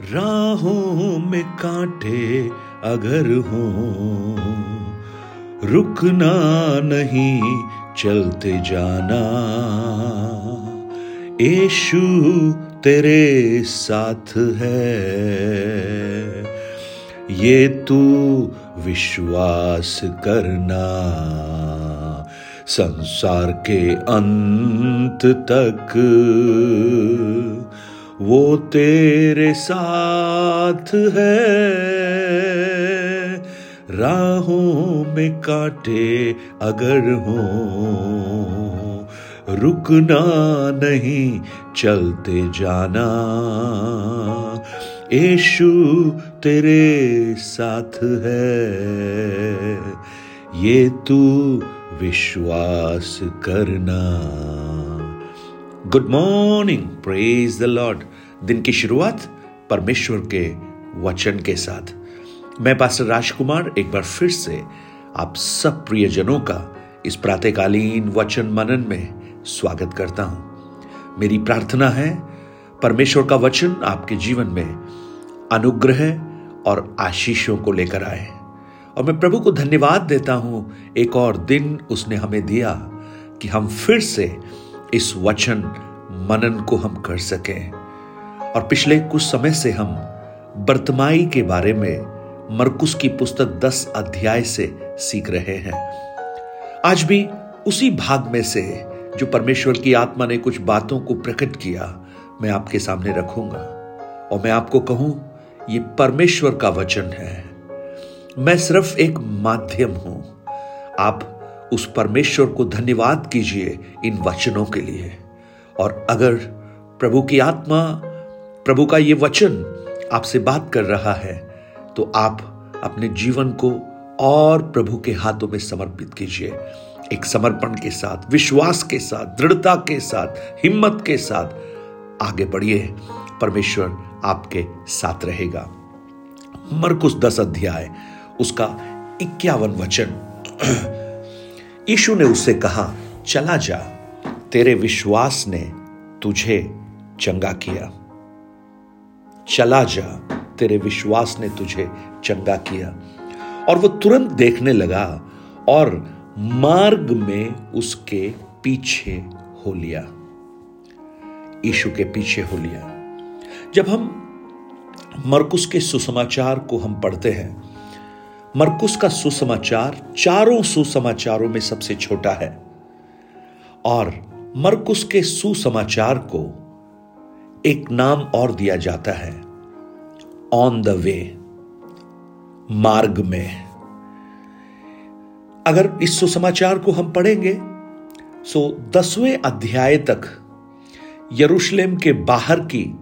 राहों में कांटे अगर हो, रुकना नहीं चलते जाना। यीशु तेरे साथ है, ये तू विश्वास करना। संसार के अंत तक वो तेरे साथ है। राहों में कांटे अगर हो, रुकना नहीं चलते जाना। यीशु तेरे साथ है। ये तू विश्वास करना। Good morning, praise the Lord. दिन की शुरुआत परमेश्वर के वचन के साथ। मैं पास्टर राजकुमार, एक बार फिर से आप सब प्रियजनों का इस प्रातकालीन वचन मनन में स्वागत करता हूँ। मेरी प्रार्थना है, परमेश्वर का वचन आपके जीवन में अनुग्रह और आशीषों को लेकर आए। और मैं प्रभु को धन्यवाद देता हूँ, एक और दिन उसने हमें दिया कि हम फिर से इस वचन मनन को हम कर सकें। और पिछले कुछ समय से हम बर्तमाई के बारे में मरकुस की पुस्तक दस अध्याय से सीख रहे हैं। आज भी उसी भाग में से जो परमेश्वर की आत्मा ने कुछ बातों को प्रकट किया, मैं आपके सामने रखूँगा। और मैं आपको कहूँ, ये परमेश्वर का वचन है। मैं सिर्फ़ एक माध्यम हूँ। आप उस परमेश्वर को धन्यवाद कीजिए इन वचनों के लिए। और अगर प्रभु की आत्मा प्रभु का ये वचन आपसे बात कर रहा है तो आप अपने जीवन को और प्रभु के हाथों में समर्पित कीजिए। एक समर्पण के साथ, विश्वास के साथ, दृढ़ता के साथ, हिम्मत के साथ आगे बढ़िए। परमेश्वर आपके साथ रहेगा। मरकुस दस अध्याय, उसका इक्यावन वचन। यीशु ने उससे कहा, चला जा, तेरे विश्वास ने तुझे चंगा किया। चला जा, तेरे विश्वास ने तुझे चंगा किया। और वो तुरंत देखने लगा और मार्ग में उसके पीछे हो लिया। यीशु के पीछे हो लिया। जब हम मरकुस के सुसमाचार को हम पढ़ते हैं, मरकुस का सुसमाचार चारों सुसमाचारों में सबसे छोटा है। और मरकुस के सुसमाचार को एक नाम और दिया जाता है। ऑन द वे मार्ग में। अगर इस सुसमाचार को हम पढ़ेंगे, सो दसवें अध्याय तक यरूशलेम के बाहर की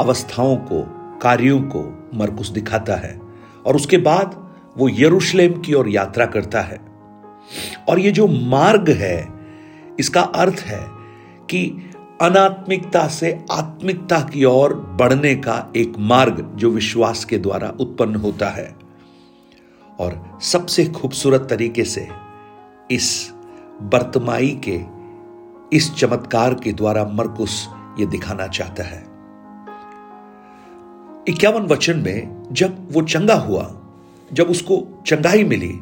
अवस्थाओं को, कार्यों को मरकुस दिखाता है, और उसके बाद वो यरूशलेम की ओर यात्रा करता है। और ये जो मार्ग है, इसका अर्थ है कि अनात्मिकता से आत्मिकता की ओर बढ़ने का एक मार्ग जो विश्वास के द्वारा उत्पन्न होता है। और सबसे खूबसूरत तरीके से इस बर्तमाई के इस चमत्कार के द्वारा मरकुस ये दिखाना चाहता है। इक्यावन वचन में जब वो चंगा हुआ, जब उसको चंगाई मिली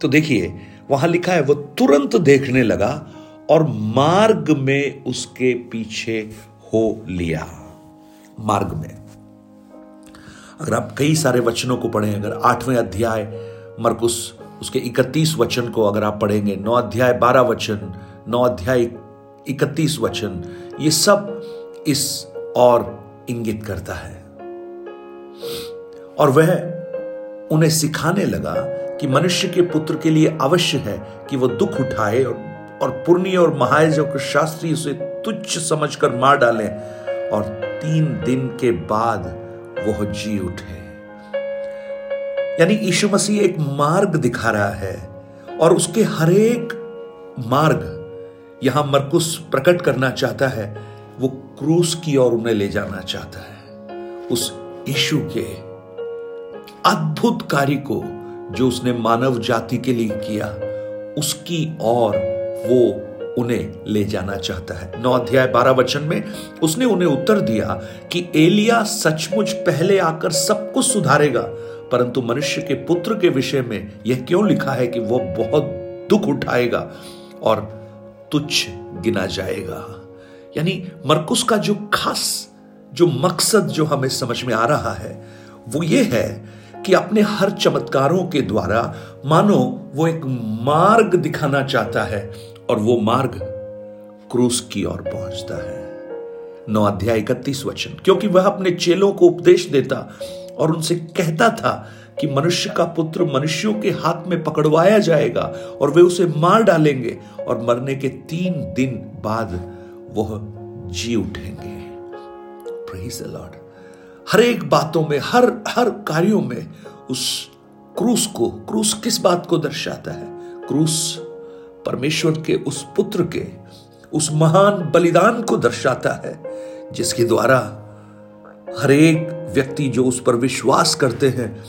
तो देखिए, वहाँ लिखा है, वो तुरंत देखने लगा और मार्ग में उसके पीछे हो लिया। मार्ग में। अगर आप कई सारे वचनों को पढ़ें, अगर आठवें अध्याय, मरकुस, उसके इकतीस वचन को अगर आप पढ़ेंगे, नौ अध्याय, बारह वचन, नौ अध्याय, इकतीस वचन, ये सब इस और इंगित करता है। और वह उन्हें सिखाने लगा कि मनुष्य के पुत्र के लिए अवश्य है कि वह दुख उठाए और और पुर्णी और महायाजक शास्त्री उसे तुच्छ समझकर मार डालें और तीन दिन के बाद वह जी उठे। यानी यीशु मसीह एक मार्ग दिखा रहा है और उसके हरेक मार्ग यहाँ मरकुस प्रकट करना चाहता है, वो क्रूस की ओर उन्हें ले जाना चाहता है। उस यीशु के अद्भुत कार्य को जो उसने मानव जाति के लिए किया, उसकी ओर वो उन्हें ले जाना चाहता है। नौ अध्याय बारह वचन में उसने उन्हें उत्तर दिया कि एलिया सचमुच पहले आकर सब कुछ सुधारेगा, परंतु मनुष्य के पुत्र के विषय में यह क्यों लिखा है कि वह बहुत दुख उठाएगा और तुच्छ गिना जाएगा? यानी मरकुस का जो खास, जो मकसद जो हमें समझ में आ रहा है, वो ये है कि अपने हर चमत्कारों के द्वारा, मानो वो एक मार्ग दिखाना चाहता है और वो मार्ग क्रूस की ओर पहुँचता है। नौ अध्याय इकतीस वचन। क्योंकि वह अपने चेलों को उपदेश देता और उनसे कहता था कि मनुष्य का पुत्र मनुष्यों के हाथ में पकड़वाया जाएगा और वे उसे मार डालेंगे और मरने के तीन दिन बाद वह जी उठेंगे। लॉर्ड हर एक बातों में, हर हर कार्यों में उस क्रूस को, क्रूस किस बात को दर्शाता है? क्रूस परमेश्वर के उस पुत्र के, उस महान बलिदान को दर्शाता है, जिसके द्वारा हर एक व्यक्ति जो उस पर विश्वास करते हैं,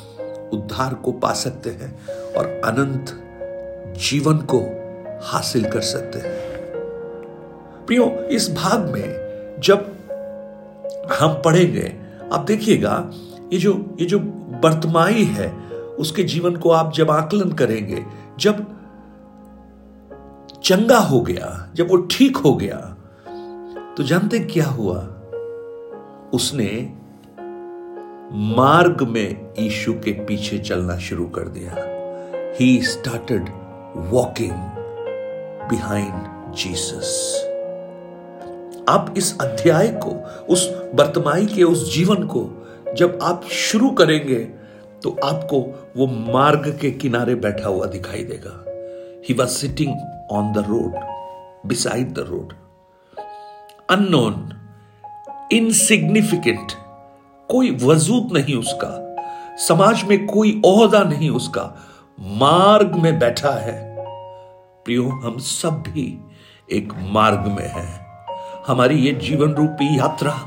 उद्धार को पा सकते हैं और अनंत जीवन को हासिल कर सकते हैं। प्रियो, इस भाग में जब हम पढ़ेंगे, आप देखिएगा, ये जो ये जो वर्तमाई है, उसके जीवन को आप जब आकलन करेंगे, जब चंगा हो गया, जब वो ठीक हो गया तो जानते क्या हुआ? उसने मार्ग में यीशु के पीछे चलना शुरू कर दिया। He started walking behind Jesus आप इस अध्याय को, उस वर्तमाई के उस जीवन को, जब आप शुरू करेंगे तो आपको वो मार्ग के किनारे बैठा हुआ दिखाई देगा। He was sitting on the road beside the road unknown insignificant कोई वजूद नहीं उसका। समाज में कोई ओहदा नहीं उसका। मार्ग में बैठा है। प्रियो, हम सब भी एक मार्ग में हैं। हमारी ये जीवन रूपी यात्रा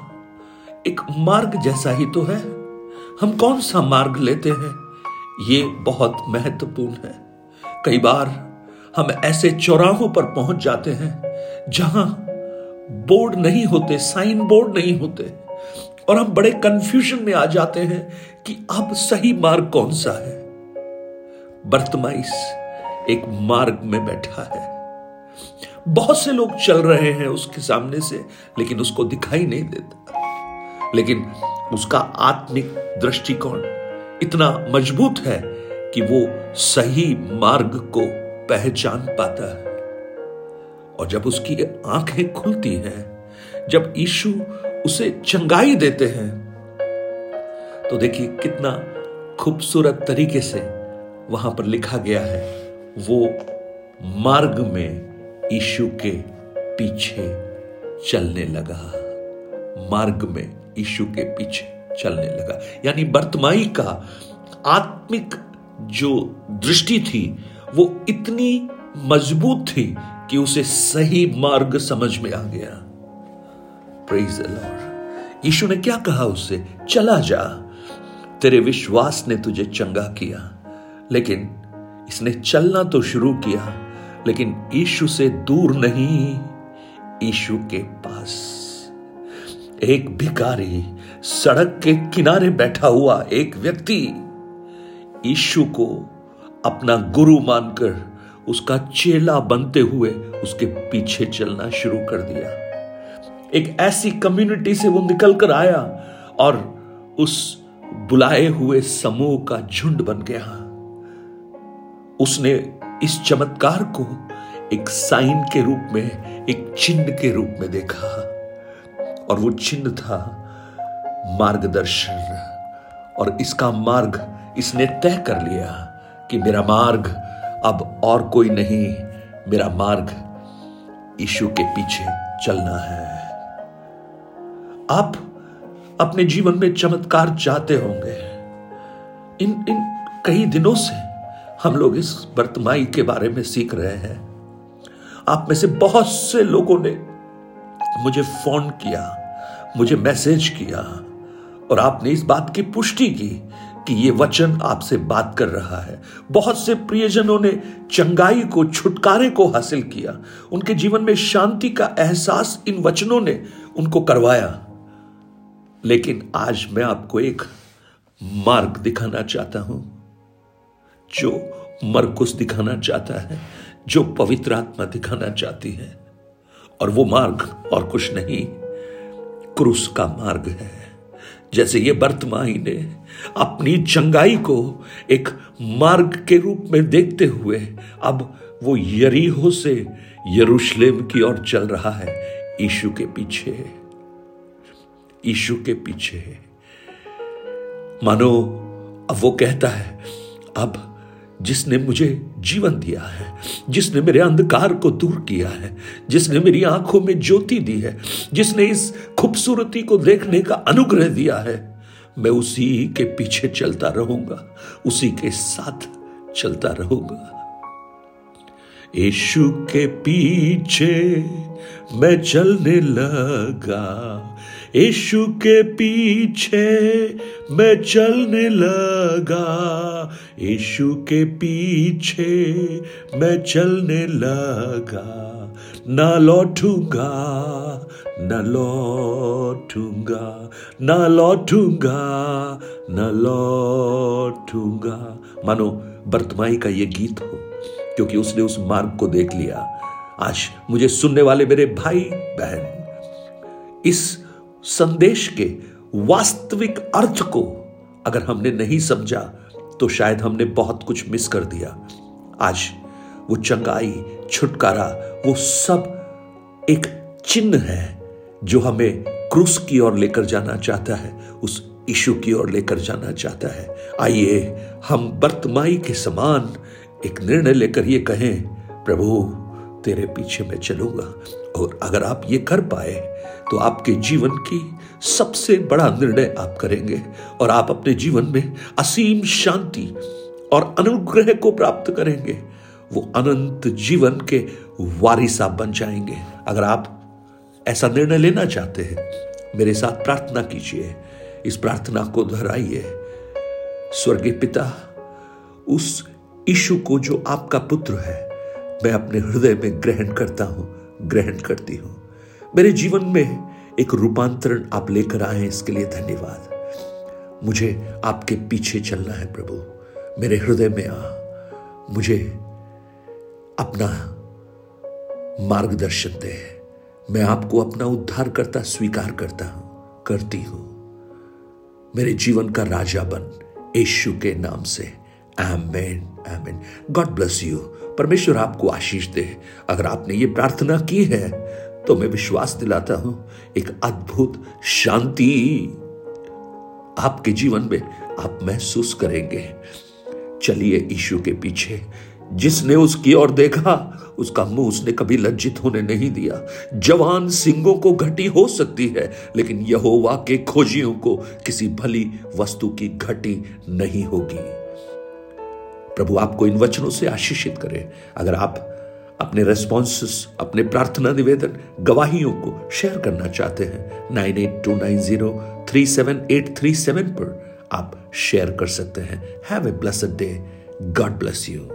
एक मार्ग जैसा ही तो है। हम कौन सा मार्ग लेते हैं? ये बहुत महत्वपूर्ण है। कई बार हम ऐसे चौराहों पर पहुँच जाते हैं जहाँ बोर्ड नहीं होते साइन बोर्ड नहीं होते, और हम बड़े कंफ्यूजन में आ जाते हैं कि अब सही मार्ग कौन सा है। बर्तमाइस एक मार्ग में बैठा है। बहुत से लोग चल रहे हैं उसके सामने से, लेकिन उसको दिखाई नहीं देता। लेकिन उसका आत्मिक दृष्टिकोण इतना मज़बूत है कि वो सही मार्ग को पहचान पाता है। और जब उसकी आँखें खुलती हैं, जब यीशु उसे चंगाई देते हैं तो देखिए कितना खूबसूरत तरीके से वहाँ पर लिखा गया है, वो मार्ग में यीशु के पीछे चलने लगा। मार्ग में यीशु के पीछे चलने लगा। यानी बर्तमाई का आत्मिक जो दृष्टि थी वो इतनी मज़बूत थी कि उसे सही मार्ग समझ में आ गया। यीशु ने क्या कहा उससे? चला जा। तेरे विश्वास ने तुझे चंगा किया, लेकिन इसने चलना तो शुरू किया, लेकिन यीशु से दूर नहीं, यीशु के पास। एक भिकारी सड़क के किनारे बैठा हुआ एक व्यक्ति ईशु को अपना गुरु मानकर उसका चेला बनते हुए उसके पीछे चलना शुरू कर दिया। एक ऐसी कम्युनिटी से वो निकल कर आया और उस बुलाए हुए समूह का झुंड बन गया। उसने इस चमत्कार को एक साइन के रूप में, एक चिन्ह के रूप में देखा और वो चिन्ह था मार्गदर्शन और इसका मार्ग इसने तय कर लिया। कि मेरा मार्ग अब और कोई नहीं, मेरा मार्ग यीशु के पीछे चलना है। आप अपने जीवन में चमत्कार चाहते होंगे। इन इन कई दिनों से हम लोग इस वर्तमाई के बारे में सीख रहे हैं। आप में से बहुत से लोगों ने मुझे फ़ोन किया, मुझे मैसेज किया और आपने इस बात की पुष्टि की कि ये वचन आपसे बात कर रहा है। बहुत से प्रियजनों ने चंगाई को, छुटकारे को हासिल किया। उनके जीवन में शांति का एहसास इन वचनों ने उनको करवाया। लेकिन आज मैं आपको एक मार्ग दिखाना चाहता हूँ, जो मरकुस दिखाना चाहता है, जो पवित्र आत्मा दिखाना चाहती है। और वो मार्ग और कुछ नहीं, क्रूस का मार्ग है। जैसे ये वर्तमान ने अपनी चंगाई को एक मार्ग के रूप में देखते हुए अब वो यरीहो से यरूशलेम की ओर चल रहा है ईशु के पीछे। ईशु के पीछे। मानो, अब वो कहता है, अब जिसने मुझे जीवन दिया है, जिसने मेरे अंधकार को दूर किया है, जिसने मेरी आँखों में ज्योति दी है, जिसने इस खूबसूरती को देखने का अनुग्रह दिया है, मैं उसी के पीछे चलता रहूँगा, उसी के साथ चलता रहूँगा। यीशु के पीछे मैं चलने लगा। यीशु के पीछे मैं चलने लगा। यीशु के पीछे मैं चलने लगा। ना लौटूँगा, न लौटूँगा न लौटूँगा न लौटूँगा। मानो बर्तमाई का ये गीत हो, क्योंकि उसने उस मार्ग को देख लिया। आज मुझे सुनने वाले मेरे भाई बहन इस संदेश के वास्तविक अर्थ को अगर हमने नहीं समझा तो शायद हमने बहुत कुछ मिस कर दिया। आज वो चंगाई, छुटकारा, वो सब एक चिन्ह है जो हमें क्रूस की ओर लेकर जाना चाहता है, उस ईशु की ओर लेकर जाना चाहता है। आइए, हम बर्तमाई के समान एक निर्णय लेकर ये कहें, प्रभु तेरे पीछे मैं चलूँगा। और अगर आप ये कर पाए तो आपके जीवन की सबसे बड़ा निर्णय आप करेंगे। और आप अपने जीवन में असीम शांति और अनुग्रह को प्राप्त करेंगे। वो अनंत जीवन के वारिस आप बन जाएँगे। अगर आप ऐसा निर्णय लेना चाहते हैं, मेरे साथ प्रार्थना कीजिए। इस प्रार्थना को दोहराइए। स्वर्गीय पिता, उस ईशु को जो आपका पुत्र है मैं अपने हृदय में ग्रहण करता हूँ, ग्रहण करती हूँ। मेरे जीवन में एक रूपांतरण आप लेकर आए, इसके लिए धन्यवाद। मुझे आपके पीछे चलना है प्रभु। मेरे हृदय में आ, मुझे अपना मार्गदर्शन दे। मैं आपको अपना उद्धार करता, स्वीकार करता हूँ, करती हूँ। मेरे जीवन का राजा बन, यशु के नाम से। Amen amen God bless you परमेश्वर आपको आशीष दे। अगर आपने ये प्रार्थना की है तो मैं विश्वास दिलाता हूँ, एक अद्भुत शांति आपके जीवन में आप महसूस करेंगे। चलिए ईशु के पीछे, जिसने उसकी ओर देखा, उसका मुँह उसने कभी लज्जित होने नहीं दिया। जवान सिंगों को घटी हो सकती है, लेकिन यहोवा के खोजियों को किसी भली वस्तु की घटी नहीं होगी। प्रभु आपको इन वचनों से आशीषित करे। अगर आप अपने रेस्पॉन्स अपने प्रार्थना निवेदन गवाहियों को शेयर करना चाहते हैं nine eight two nine zero three seven eight three seven पर आप शेयर कर सकते हैं। Have a blessed day God bless you